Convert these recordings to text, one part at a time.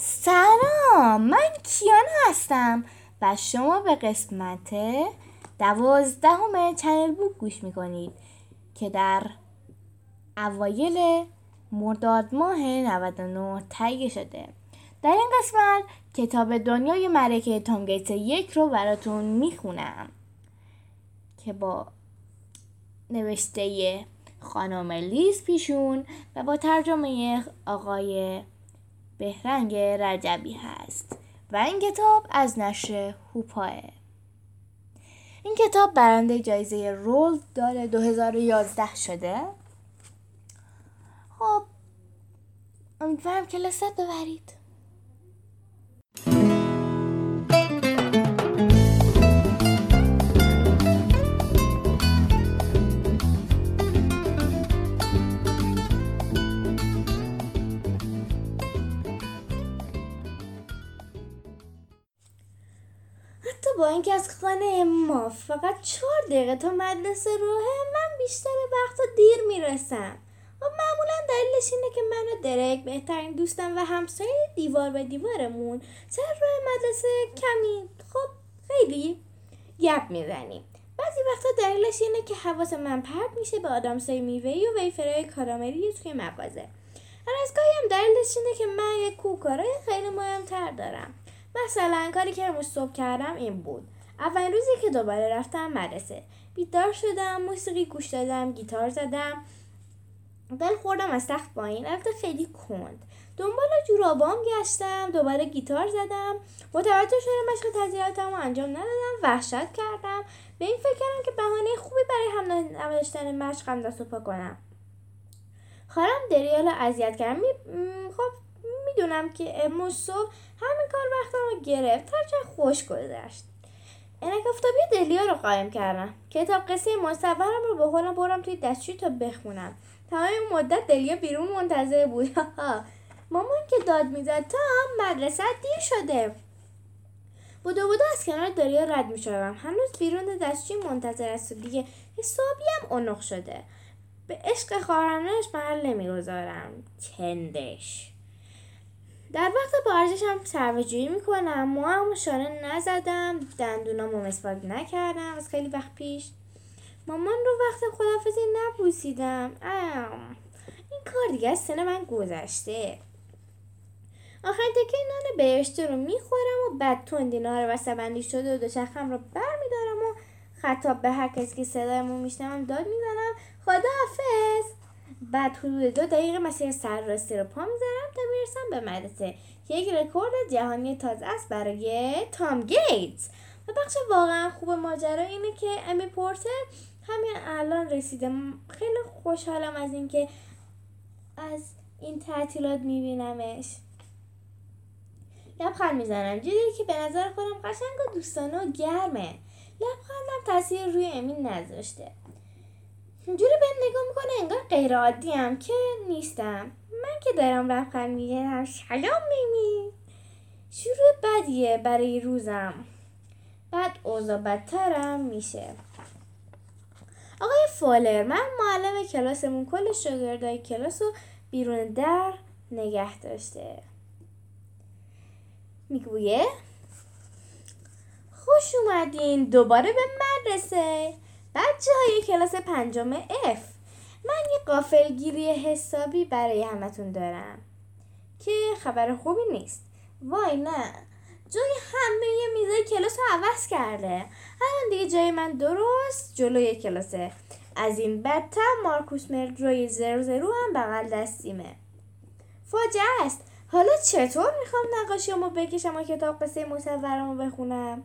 سلام من کیان هستم و شما به قسمت دوازدهم چنل بوک گوش می‌کنید که در اوایل مرداد ماه 99 تهیه شده. در این قسمت کتاب دنیای ملکه تام گیتس یک رو براتون می‌خونم که با نوشته خانم لیز پیشون و با ترجمه آقای بهرنگ رجبی هست و این کتاب از نشر هوپاه این کتاب برنده جایزه رول داره 2011 شده. خب امیدوارم که لذت ببرید. با اینکه از خانه ما فقط چهار دقیقه تا مدرسه روحه من بیشتر وقتا دیر می‌رسم. و معمولا دلیلش اینه که من و درک بهترین دوستم و همسایه دیوار به دیوارمون سر راه مدرسه کمی خب خیلی گپ می‌زنیم. بعضی وقتا دلیلش اینه که حواس من پرت میشه به آدامسای میوهی و ویفرهای کاراملی توی مغازه. هر از گاهی هم دلیلش اینه که من یک کوکارای خیلی مهمتر دارم. مثلا کاری که امروز صبح کردم این بود. اولین روزی که دوباره رفتم مدرسه. بیدار شدم موسیقی گوش دادم گیتار زدم. دل خوردم از تخت پایین البته خیلی کند. دنبال جورابام گشتم دوباره گیتار زدم. متوجه شدم مشق تزییاتم رو انجام ندادم وحشت کردم. به این فکر کردم که بهانه خوبی برای هم نداشتن مشقم دست پا کنم. خواهرم دریال اذیت کردم. خب می‌دونم که امروز صبح همین کار وقتم رو گرفت هرچند خوش گذشت. عینک آفتابی دلیا رو قایم کردم. کتاب قصه مصورم رو به خودم برم توی دستشوی تا بخونم. تمام مدت دلیا بیرون منتظر بود. مامان که داد می‌زد تا مدرسه دیر شده. بودو بودو از کنار دریا رد می‌شدم. هنوز بیرون دستشوی منتظر است دیگه حسابی هم اونق شده. به عشق خواهرانش محل نمی‌گذارم. چندش. در وقت بارجشم سربجویی می‌کنم. موام شانه نزدم. دندونامو مسواک نکردم. از خیلی وقت پیش. مامان رو وقت خدافزی نبوسیدم این کار دیگه از سن من گذشته. آخرین تکه نان بهشته رو می‌خورم و بعد تون دینار رو بندی شده و دوچرخم رو بر میدارم و خطاب به هر کسی که صدایمو میشنوم داد می‌زنم. خداحافظ! بعد حدود دو دقیقه مسیر سرراستی رو پا می‌زنم تا می‌رسم به مدرسه. یک رکورد جهانی تازه است برای تام گیتس. و بخش واقعا خوب ماجرا اینه که امی پورتر همین الان رسیده. خیلی خوشحالم از اینکه از این تعطیلات میبینمش. لبخند می‌زنم. جوری که به نظر خودم قشنگ و دوستانه و گرمه. لبخندم تاثیر روی امین نذاشته. اینجوری به نگاه می‌کنه انگار غیر هم که نیستم. من که دارم لبخند می‌زنم سلام میمی. شروع بدیه برای روزم. بعد اوضاع بدترم میشه. آقای فالر من معلم کلاسمون کل شاگردای کلاس رو بیرون در نگه داشته. می‌گویه؟ خوش اومدین. دوباره به مدرسه. بچه های کلاس پنجم F. من یه قافلگیری حسابی برای همتون دارم که خبر خوبی نیست. وای نه. جای همه میزای کلاس رو عوض کرده. الان دیگه جای من درست جلوی کلاسه از این بدتر مارکوس مردروی زرو زرو هم بغل دستیمه. فاجعه است. حالا چطور می‌خوام نقاشیامو بکشم و کتاب قصه مصورمو بخونم؟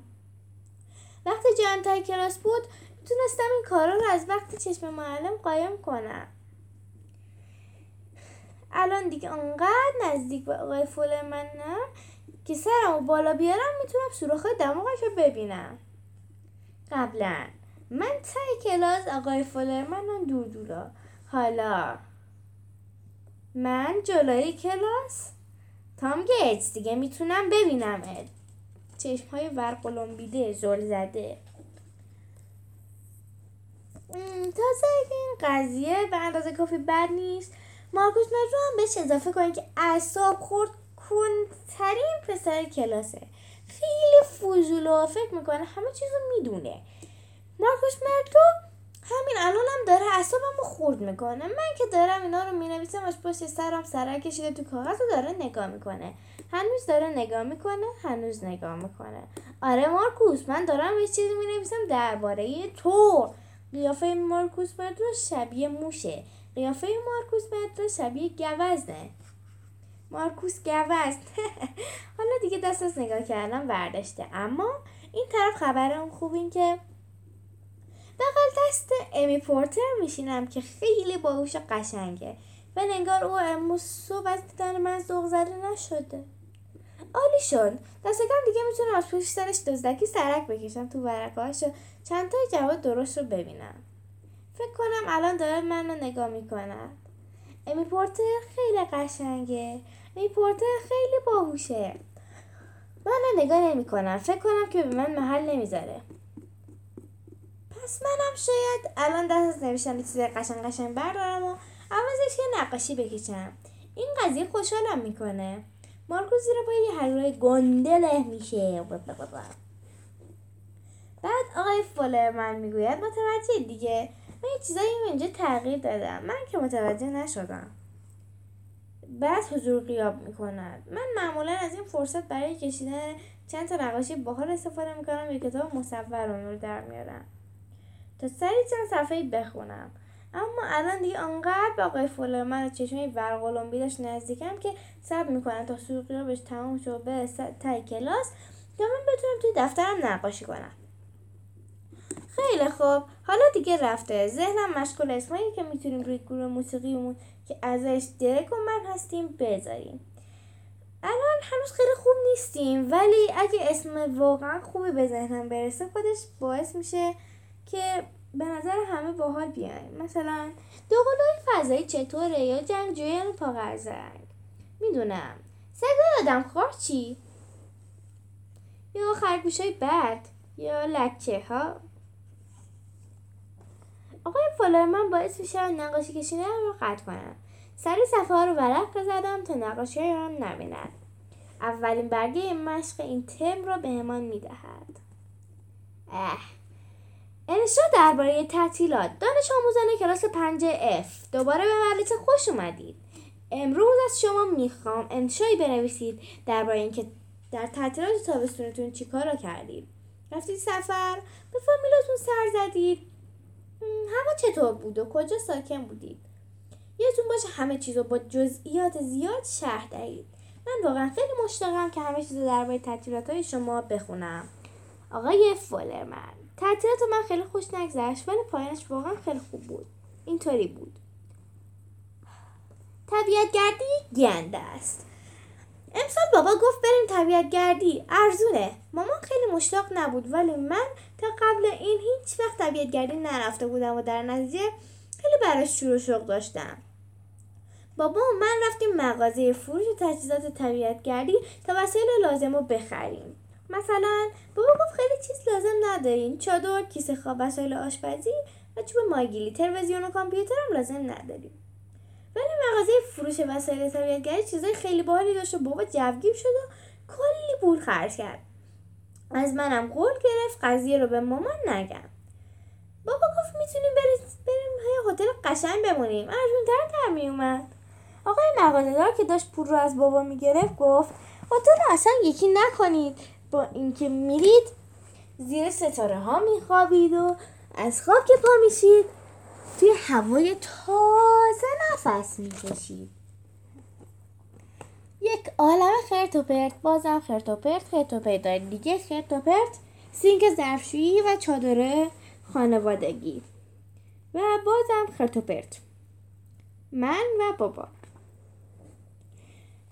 وقتی جمع کلاس بود تونستم این کارا رو از وقت چشم معلم قایم کنم. الان دیگه انقدر نزدیک به آقای من نه که سرمو بالا بیارم می‌تونم سوراخ دماغش رو ببینم. قبلا من تای کلاس آقای فولرمن دور دورا حالا من جلوی کلاس تام گیتس دیگه می‌تونم ببینم چشم های ورقلومبیده زل زده. تازه این قضیه به اندازه کافی بد نیست. مارکوس مترو هم بهش اضافه کنید که اعصاب خورد کنترین پسر کلاسه. خیلی فضولا فکر می‌کنه همه چیزو می‌دونه. مارکوس مرتو همین الانم هم داره اعصابمو خورد می‌کنه. من که دارم اینا رو می‌نویسم از پشت سرم سرک کشیده تو کاغذ و داره نگاه می‌کنه. هنوز داره نگاه می‌کنه هنوز نگاه می‌کنه. آره مارکوس من دارم یه چیزی می‌نویسم درباره تو. قیافه مارکوس مدرو شبیه موشه. قیافه مارکوس مدرو شبیه گوزنه. مارکوس گوزن. حالا دیگه دست از نگاه کردن برداشته. اما این طرف خبرم خوب این که بغل دست امی پورتر میشینم که خیلی باهوش قشنگه. و نگار او امروز صبح از دیدن من ذوق زده نشده. عالی شد دست کم دیگه می‌تونم از پشت سرش دزدکی سرک بکشم تو ورقهاش و چند تا جواب درست رو ببینم. فکر کنم الان داره من رو نگاه می‌کند امی پورتر خیلی قشنگه. امی پورتر خیلی باهوشه. من نگاه نمی کنم فکر کنم که به من محل نمی‌ذاره. پس منم شاید الان دست از نوشتن چیز قشنگ قشنگ بردارم و عوضش یه نقاشی بکشم. این قضیه خوشحالم می‌کنه. مارکو زیر پای یه گنده له میشه. بعد آقای فولر من می‌گوید متوجه دیگه. من یه چیزایی اینجا تغییر دادم. من که متوجه نشدم. بعد حضور قیاب می‌کند. من معمولا از این فرصت برای کشیدن چند تا نقاشی باحال استفاده می‌کنم یه کتاب مصور رو در میارم. تا سری چند صفحه بخونم. اما الان دیگه آنقدر به آقای فولرمن چشمه ورقلمبی داشت نزدیکم که صبر می‌کنم تا سوقی بهش تموم شد به تای کلاس تا من بتونم توی دفترم نقاشی کنم. خیلی خوب. حالا دیگه رفته. ذهنم مشغول اسمایی که می‌تونیم روی گروه موسیقیمون که ازش درک و من هستیم بذاریم. الان هنوز خیلی خوب نیستیم ولی اگه اسم واقعا خوبی به ذهنم برسه خودش باعث میشه که به نظر همه باحال بیاین. مثلا دوقلوی فضایی چطوره یا جنگجویان پاقرزنگ می‌دونم. سگای آدم خور چی؟ یا خرگوش های بد؟ یا لکه ها آقای فالرمن باعث میشه نقاشی کشیدن رو قطع کنم. سری صفحه ها رو ورق بزدم تا نقاشی های رو اولین برگه مشق این ترم را بهمان می‌دهد. اه. انشا درباره تعطیلات دانش آموزان کلاس 5 F. دوباره به مدرسه خوش اومدید. امروز از شما می‌خوام انشایی بنویسید درباره اینکه در تعطیلات تابستونتون چیکارا کردید. رفتید سفر به فامیلاتون سر زدید. هوا چطور بود و کجا ساکن بودید؟ یادتون باشه همه چیز رو با جزئیات زیاد شهر دهید. من واقعا خیلی مشتاقم که همه چیز رو درباره تعطیلات های شما بخونم. آقای فولرمن. تعطیلات من خیلی خوش نگذشت ولی پایانش واقعا خیلی خوب بود. اینطوری بود. طبیعت گردی گنده است. امسال بابا گفت بریم طبیعت گردی ارزونه. مامان خیلی مشتاق نبود ولی من تا قبل این هیچ وقت طبیعت گردی نرفته بودم و در نتیجه خیلی براش شروع شوق داشتم. بابا و من رفتیم مغازه فروش تجهیزات طبیعت گردی تا وسایل لازم رو بخریم. مثلا بابا گفت خیلی چیز لازم ندارین. چادر کیسه خواب وسایل آشپزی و چوب ماگیلی. تلویزیون و کامپیوتر هم لازم نداریم. ولی مغازه فروش وسایل طبیعتگری چیزای خیلی باحالی داشت و بابا جوگیر شد و کلی پول خرج کرد. از منم قول گرفت قضیه رو به مامان نگم. بابا گفت می‌تونیم بریم یه هتل قشنگ بمونیم. ارزونتر در میومد آقای مغازهدار که داشت پول رو از بابا می‌گرفت گفت هتل اصلا یکی نکنید. با اینکه میرید زیر ستاره ها میخوابید و از خواب که پا میشید. توی هوای تازه نفس می‌کشید. یک عالم خرت و پرت بازم خرت و پرت خرت و پرت دیگه خرت و پرت سینک ظرفشویی و چادر خانوادگی. و بازم خرت و پرت. من و بابا.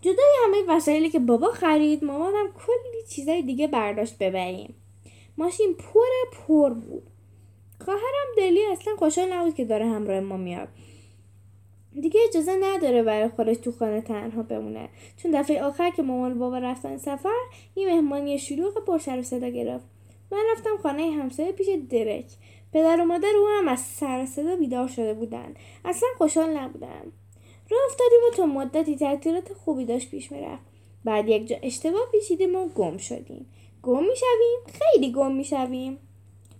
جدای همه وسایلی که بابا خرید مامانم کلی چیزای دیگه برداشت ببریم. ماشین پر پر بود. خواهرم دلی اصلا خوشحال نبود که داره همراه ما میاد. دیگه اجازه نداره برای خودش تو خانه تنها بمونه. چون دفعه آخر که مامان بابا رفتن سفر این مهمانی شلوغ پر سر و صدا گرفت. من رفتم خانه همسایه پیش درک. پدر و مادر او هم از سر صدا بیدار شده بودن اصلا خوشحال نبودن راه افتادیم و تا مدتی تعطیلات خوبی داشت پیش می‌رفت. بعد یک جا اشتباه پیچیدیم و گم شدیم. گم می‌شویم؟ خیلی گم می‌شویم.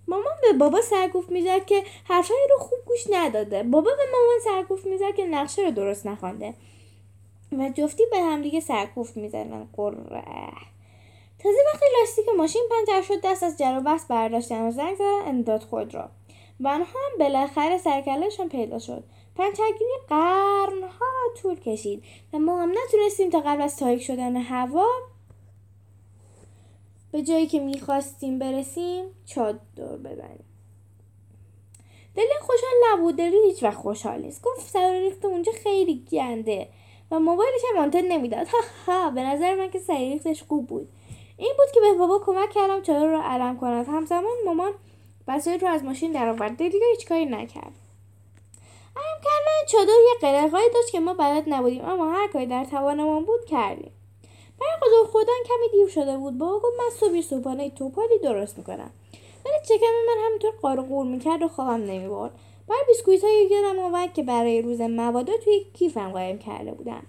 مامان به بابا سرگوف می‌زد که حرفهای رو خوب گوش نداده. بابا به مامان سرگوف می‌زد که نقشه رو درست نخوانده. و جفتی به همدیگه سرکوفت می‌زنن قره تازه وقتی لاستیک ماشین پنچر شد دست از جر و بحث برداشتن و زنگ زدن امداد خود را. و آنها هم بالاخره سرکلشان پیدا شد. پنچرگیری قرنها طول کشید و ما هم نتونستیم تا قبل از تاریک شدن هوا به جایی که می‌خواستیم برسیم چادر بزنیم. دلی خوشحال نبود دلی هیچ وقت خوشحال نیست. گفت سر ریخت اونجا خیلی گنده و موبایلش هم آنتن نمی‌داد. ها به نظر من که سریختش خوب بود. این بود که به بابا کمک کردم چادر رو علم کند همزمان مامان وسایل رو از ماشین در آورد دیگه هیچ کاری نکرد. کردن. چادر یه قلقایی داشت که ما بلد نبودیم اما هر کاری در توانمان بود کردیم. برای خدا خودان کمی دیر شده بود. بابا گفت من صبحی صبحانه توپالی درست می‌کنم. ولی چکم من همینطور قار قور می‌کرد و خوابم نمی‌برد. بعد بیسکویت های یادم آمد که برای روز مبادا توی کیفم قایم کرده بودم.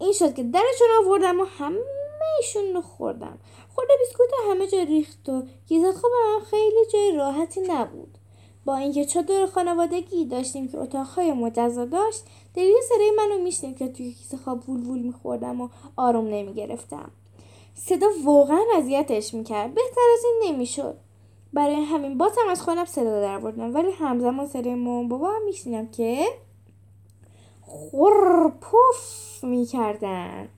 این شد که درشون آوردم و همهشون رو خوردم. خورده بیسکویت همه جا ریخت و گیزه خوابم خیلی جای راحتی نبود. با اینکه چادر خانوادگی داشتیم که اتاقهای مجزا داشت دلیل صدای منو میشنید که توی کیسه خواب وول وول میخوردم و آروم نمی‌گرفتم. صدا واقعا اذیتش می‌کرد. بهتر از این نمی‌شد. برای همین بازم از خودم صدا در بردم ولی همزمان صدای مامان بابا هم میشنیدم که خور پف می‌کردن.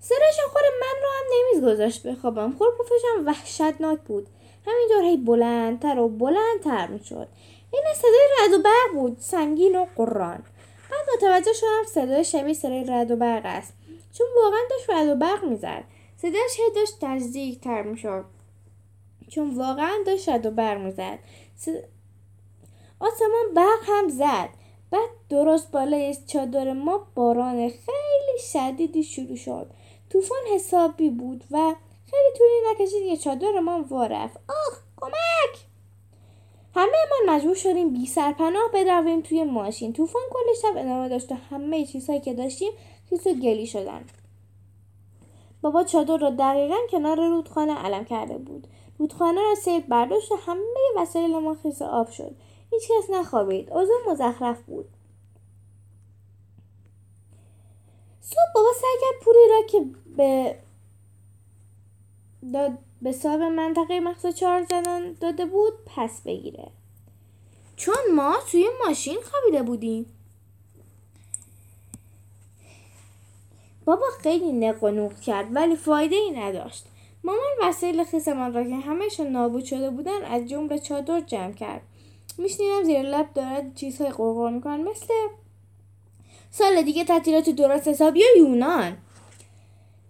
صداشون خود من رو هم نمیز گذاشت بخوابم. خور پفشم وحشتناک بود. همینطور هی بلندتر و بلندتر می‌شد. این صدای رد و برق بود سنگین و قران بعد متوجه شدم صدای شبیه صدای رد و برق است. چون واقعا داشت رد و برق می‌زد. صداش هی داشت نزدیکتر می‌شد. چون واقعا داشت رد و برق می‌زد. آسمان برق هم زد. بعد درست بالای چادر ما باران خیلی شدیدی شروع شد. طوفان حسابی بود و خیلی طولی نکشید که چادر ما وارفت آخ کمک! همه ما مجبور شدیم بی سرپناه بدویم توی ماشین. طوفان کل شب ادامه داشت و همه چیزهایی که داشتیم و گلی شدن. بابا چادر را دقیقا کنار رودخانه علم کرده بود. رودخانه را سیل برداشت و همه وسایل ما خیس آب شد. هیچ کس نخوابید. اوضاع مزخرف بود. صبح بابا سعی کرد پولی را که به داد به صاحب منطقه مخصوص چهار زدن داده بود پس بگیره. چون ما توی ماشین خوابیده بودیم. بابا خیلی نق و کرد ولی فایده ای نداشت. مامان وسایل خیسمان را که همهشون نابود شده بودن از جمله چادر جمع کرد. میشنیدم زیر لب دارد چیزهای قرقر می‌کنن مثل سال دیگه تعطیلات درست حساب یا یونان.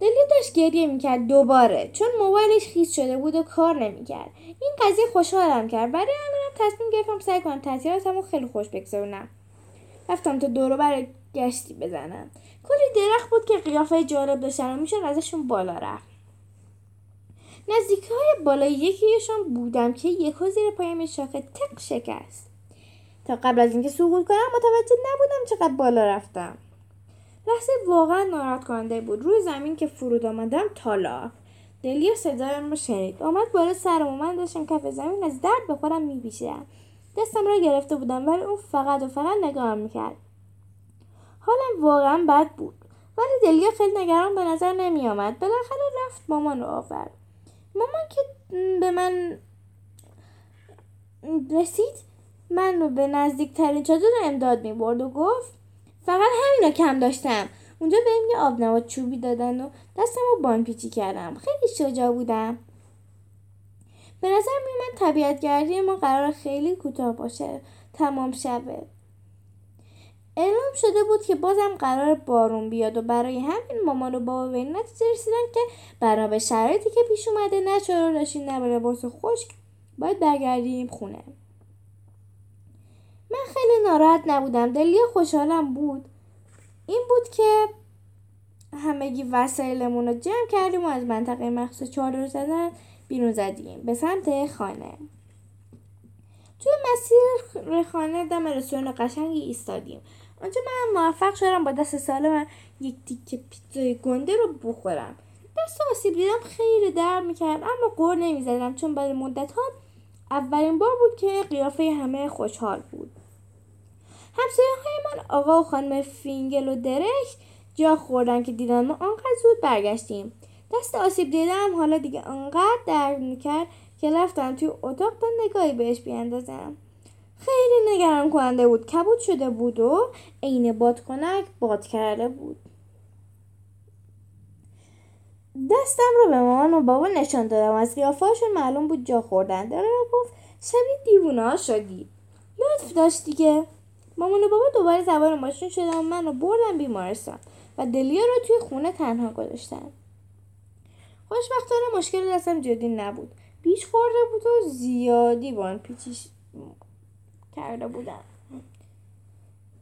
دلی داشت گریه می‌کرد دوباره چون موبایلش خیس شده بود و کار نمی‌کرد. این قضیه خوشحالم کرد. برای همینم تصمیم گرفتم سعی کنم تعطیلاتمو خیلی خوش بگذرونم رفتم تا دورو برای گشتی بزنم. کلی درخت بود که قیافه جالب داشتن و می‌شد ازشون بالا رفت. نزدیک های بالای یکیشان بودم که یکو زیر پایم شاخه تق شکست. تا قبل از اینکه سقوط کنم متوجه نبودم چقدر بالا رفتم. لحظه واقعا ناراحت کننده بود. روی زمین که فرود آمدم تالا دلیا صدایم رو شنید. آمد بالا سرم و من داشتم کف زمین از درد به خودم میپیچیدم. دستم را گرفته بودم ولی اون فقط و فقط نگاهم می‌کرد. حالم واقعا بد بود. ولی دلیا خیلی نگران به نظر نمیآمد. بالاخره رفت مامان رو آورد. مامان که به من رسید من رو به نزدیکترین چادر امداد می برد و گفت فقط همینو کم داشتم. اونجا بهم یه آب نواد چوبی دادن و دستم رو بان پیچی کردم. خیلی شجاع بودم. به نظر من طبیعت گردی ما قرار خیلی کوتاه باشه. تمام شبه. اعلام شده بود که بازم قرار بارون بیاد و برای همین مامان و بابا به این نتیجه رسیدن که برای به شرایطی که پیش اومده نه چرا داشتین نه لباس خشک باید برگردیم خونه. من خیلی ناراحت نبودم. دلی خوشحالم بود. این بود که همگی وسایلمون رو جمع کردیم و از منطقه مخصوص چادر زدن بیرون زدیم. به سمت خانه. توی مسیر خانه دم رستوران قشنگی ایستادیم. آنجا من موفق شدم با دست سالم یک تیکه پیتزای گنده رو بخورم. دست آسیب دیدم خیلی درد می‌کرد اما قور نمی‌زدم چون بعد مدت ها اولین بار بود که قیافه همه خوشحال بود. همسایه های من آقا و خانم فینگل و درک جا خوردن که دیدن ما آنقدر زود برگشتیم. دست آسیب دیدم حالا دیگه آنقدر درد می‌کرد که رفتم توی اتاق تا نگاهی بهش بیاندازم خیلی نگران کننده بود. کبود شده بود و عین بادکنک باد کرده بود. دستم رو به مامان و بابا نشان دادم. از قیافهاشون معلوم بود جا خوردن. داره گفت شبیه دیوونه شدی. لطف داشت دیگه. مامان و بابا دوباره سوار ماشین شدن و منو بردن بیمارستان و دلیا رو توی خونه تنها گذاشتن. خوشبختانه مشکل دستم جدی نبود. بیش خورده بود و زیادی بان پیچیش کرده بودم.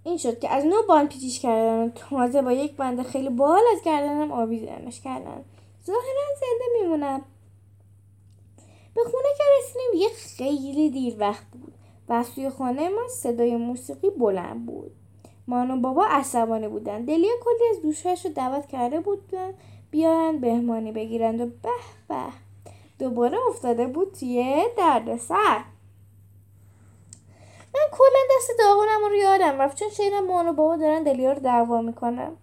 این شد که از نوع بان پیچیش کردن و تازه با یک بند خیلی بال از گردنم آویزانش کردن. ظاهرا زنده میمونم. به خونه که رسیدیم دیگه خیلی دیر وقت بود. و توی خانه ما صدای موسیقی بلند بود. مان و بابا عصبانی بودن. دلیا کلی از دوشهش رو دعوت کرده بودن بیان بهمانی بگیرند و به به. دوباره افتاده بود توی سر من کلا دست داغونم رو یادم رفت چون شیرم مان و بابا دارن دلیا رو دعوا می‌کنن.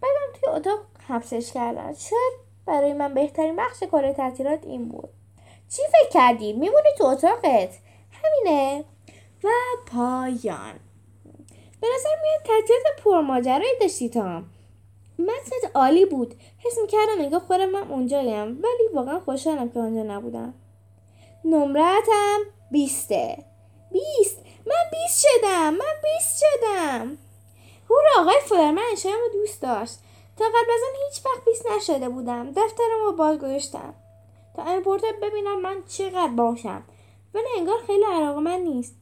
بعدم توی اتاق حبسش کردن. شاید برای من بهترین بخش کار تعطیلات این بود. چی فکر کردی؟ میمونی تو اتاقت. همینه. و پایان. به نظر میاد تعطیلات پرماجرایی داشتی تام متنت عالی بود. حس می‌کردم انگار خودم من اونجایم ولی واقعا خوشحالم که آنجا نبودم. نمرتم بیسته. بیست. من بیست شدم. من بیست شدم. هورا آقای فلرمن انشایم رو دوست داشت. تا قبل از آن هیچ وقت بیست نشده بودم. دفترم رو باز گذاشتم. تا این ببینم من چقدر باشم ولی انگار خیلی علاقه من نیست.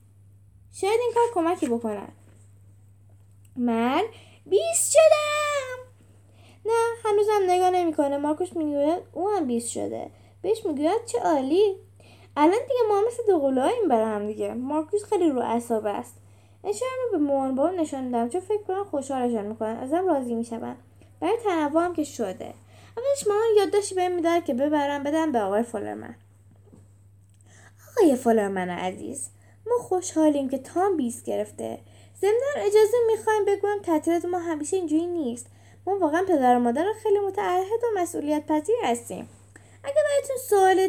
شاید این کار کمکی بکند من بیست شدم. نه هنوزم نگاه نمی‌کنه. مارکوش می‌گوید او هم بیست شده. بهش می‌گوید چه عالی. الان دیگه ما مثل دوقلوهاییم برای هم دیگه. مارکوس خیلی رو اعصاب است. اشاره به مامان بابا نشان دادم چون فکر کنم خوشحالشان می‌کنن. ازم راضی میشون برای تنوع هم که شده. اولش مامان یادداشتی بهم می‌داد که ببرم بدم به آقای فلرمن. آقای فلرمن عزیز ما خوشحالیم که تام بیست گرفته. ضمنا اجازه می‌خوایم بگویم تعطیلات ما همیشه اینجوری نیست. ما واقعا پدر و مادر خیلی متعهد و مسئولیت پذیر هستیم. اگه براتون سوال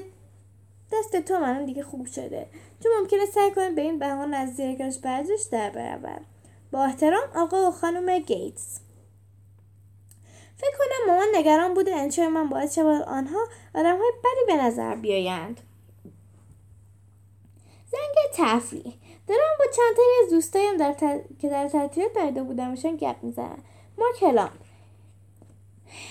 دست تو من دیگه خوب شده چون ممکنه سعی کنیم به این بهانه از زیر برزش در برابر با احترام آقا و خانم گیتس. فکر کنم مامان نگران بوده انشای من باعث شود آنها آدم های بدی به نظر بیایند. زنگ تفریح. دارم با چند از دوستایم در که در تعطیلات پیدا بودمشان گپ می‌زنم ما کلام.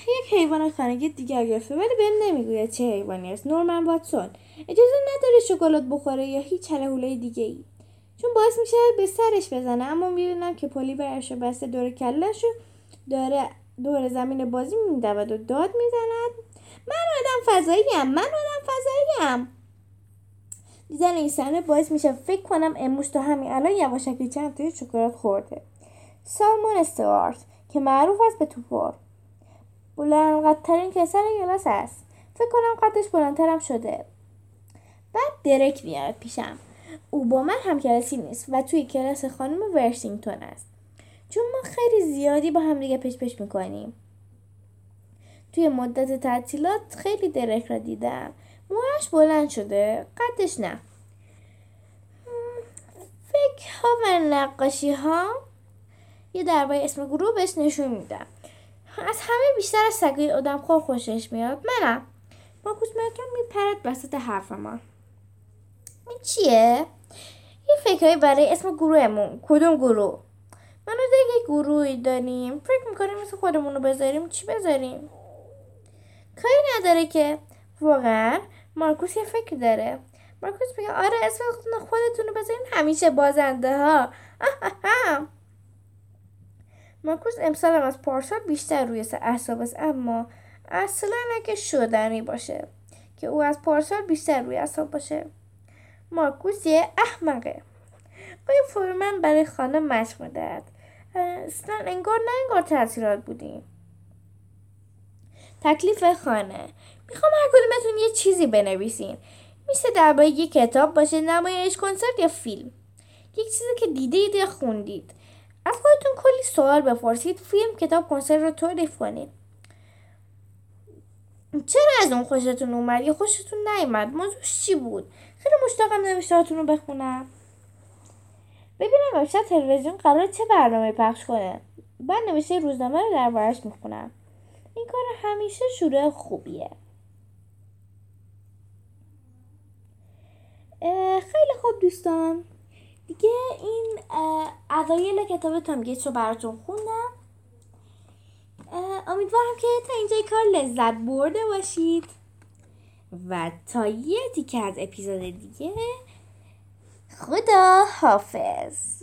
یک حیوان خانگی دیگر گرفته ولی بهم نمی‌گوید چه حیوانی است. نورمن واتسون. اجازه نداره شکلات بخوره یا هیچ حلهوله دیگه ای چون باعث میشه به سرش بزنه اما می‌بینم که پلی برش بسته دور کلش داره دور زمین بازی میدود و داد می‌زند. من آدم فضاییم. من آدم فضاییم. دیدن این صحنه باعث میشه فکر کنم امروز تا همین الان یواشکی چند توی شکلات خورده. سالمون استوارت که معروف است به توپر. بلندقدرترین کسر کلاس است. فکر کنم قدش بلندترم شده. بعد درک میاد پیشم. او با من هم کلاسی نیست و توی کلاس خانم ورسینگتون است. چون ما خیلی زیادی با هم دیگه پش پش می‌کنیم. توی مدت تعطیلات خیلی درک را دیدم. موهاش بلند شده. قدش نه. فکر ها و نقاشی ها یه درباره اسم گروه بهش نشون میدم از همه بیشتر از سگای آدم خور خوشش میاد. منم. ماکوس مرکم میپرد وسط حرف ما این چیه؟ یه فکرهایی برای اسم گروهمون. کدوم گروه؟ منو دیگه گروهی داریم. فکر می‌کنیم مثل خودمون رو بذاریم. چی بذاریم؟ کاری نداره که. واقعا مارکوس یه فکر داره. مارکوس میگه آره اسم خودتون رو بذارین همیشه بازنده ها. مارکوس امسال از پارسال بیشتر روی اعصاب است اما اصلا اگه شدنی باشه که او از پارسال بیشتر روی اعصاب باشه. مارکوس یه احمقه. آیا فورمن برای خانه مشق می‌دهد؟ اصلا انگار نه انگار تعطیلات بودیم. تکلیف خانه. می‌خوام هر کدومتون یه چیزی بنویسین. میشه درباره یه کتاب باشه نمایش کنسرت یا فیلم. یک چیزی که دیدید یا خوندید. از خودتون کلی سوال بپرسید فیلم کتاب کنسرت رو تعریف کنید چرا از اون خوشتون اومد یا خوشتون نیومد؟ موضوعش چی بود؟ خیلی مشتاقم نوشتهاتون رو بخونم. ببینم امشب تلویزیون قرار چه برنامه پخش کنه. بعد نوشته روزنامه رو دربارش می‌خونم. این کار همیشه شروع خوبیه. خیلی خوب دوستان. دیگه این اوایل کتاب تامگیت رو براتون خوندم. امیدوارم که تا اینجا کار لذت برده باشید. و تا یه تیکه از اپیزود دیگه خدا حافظ.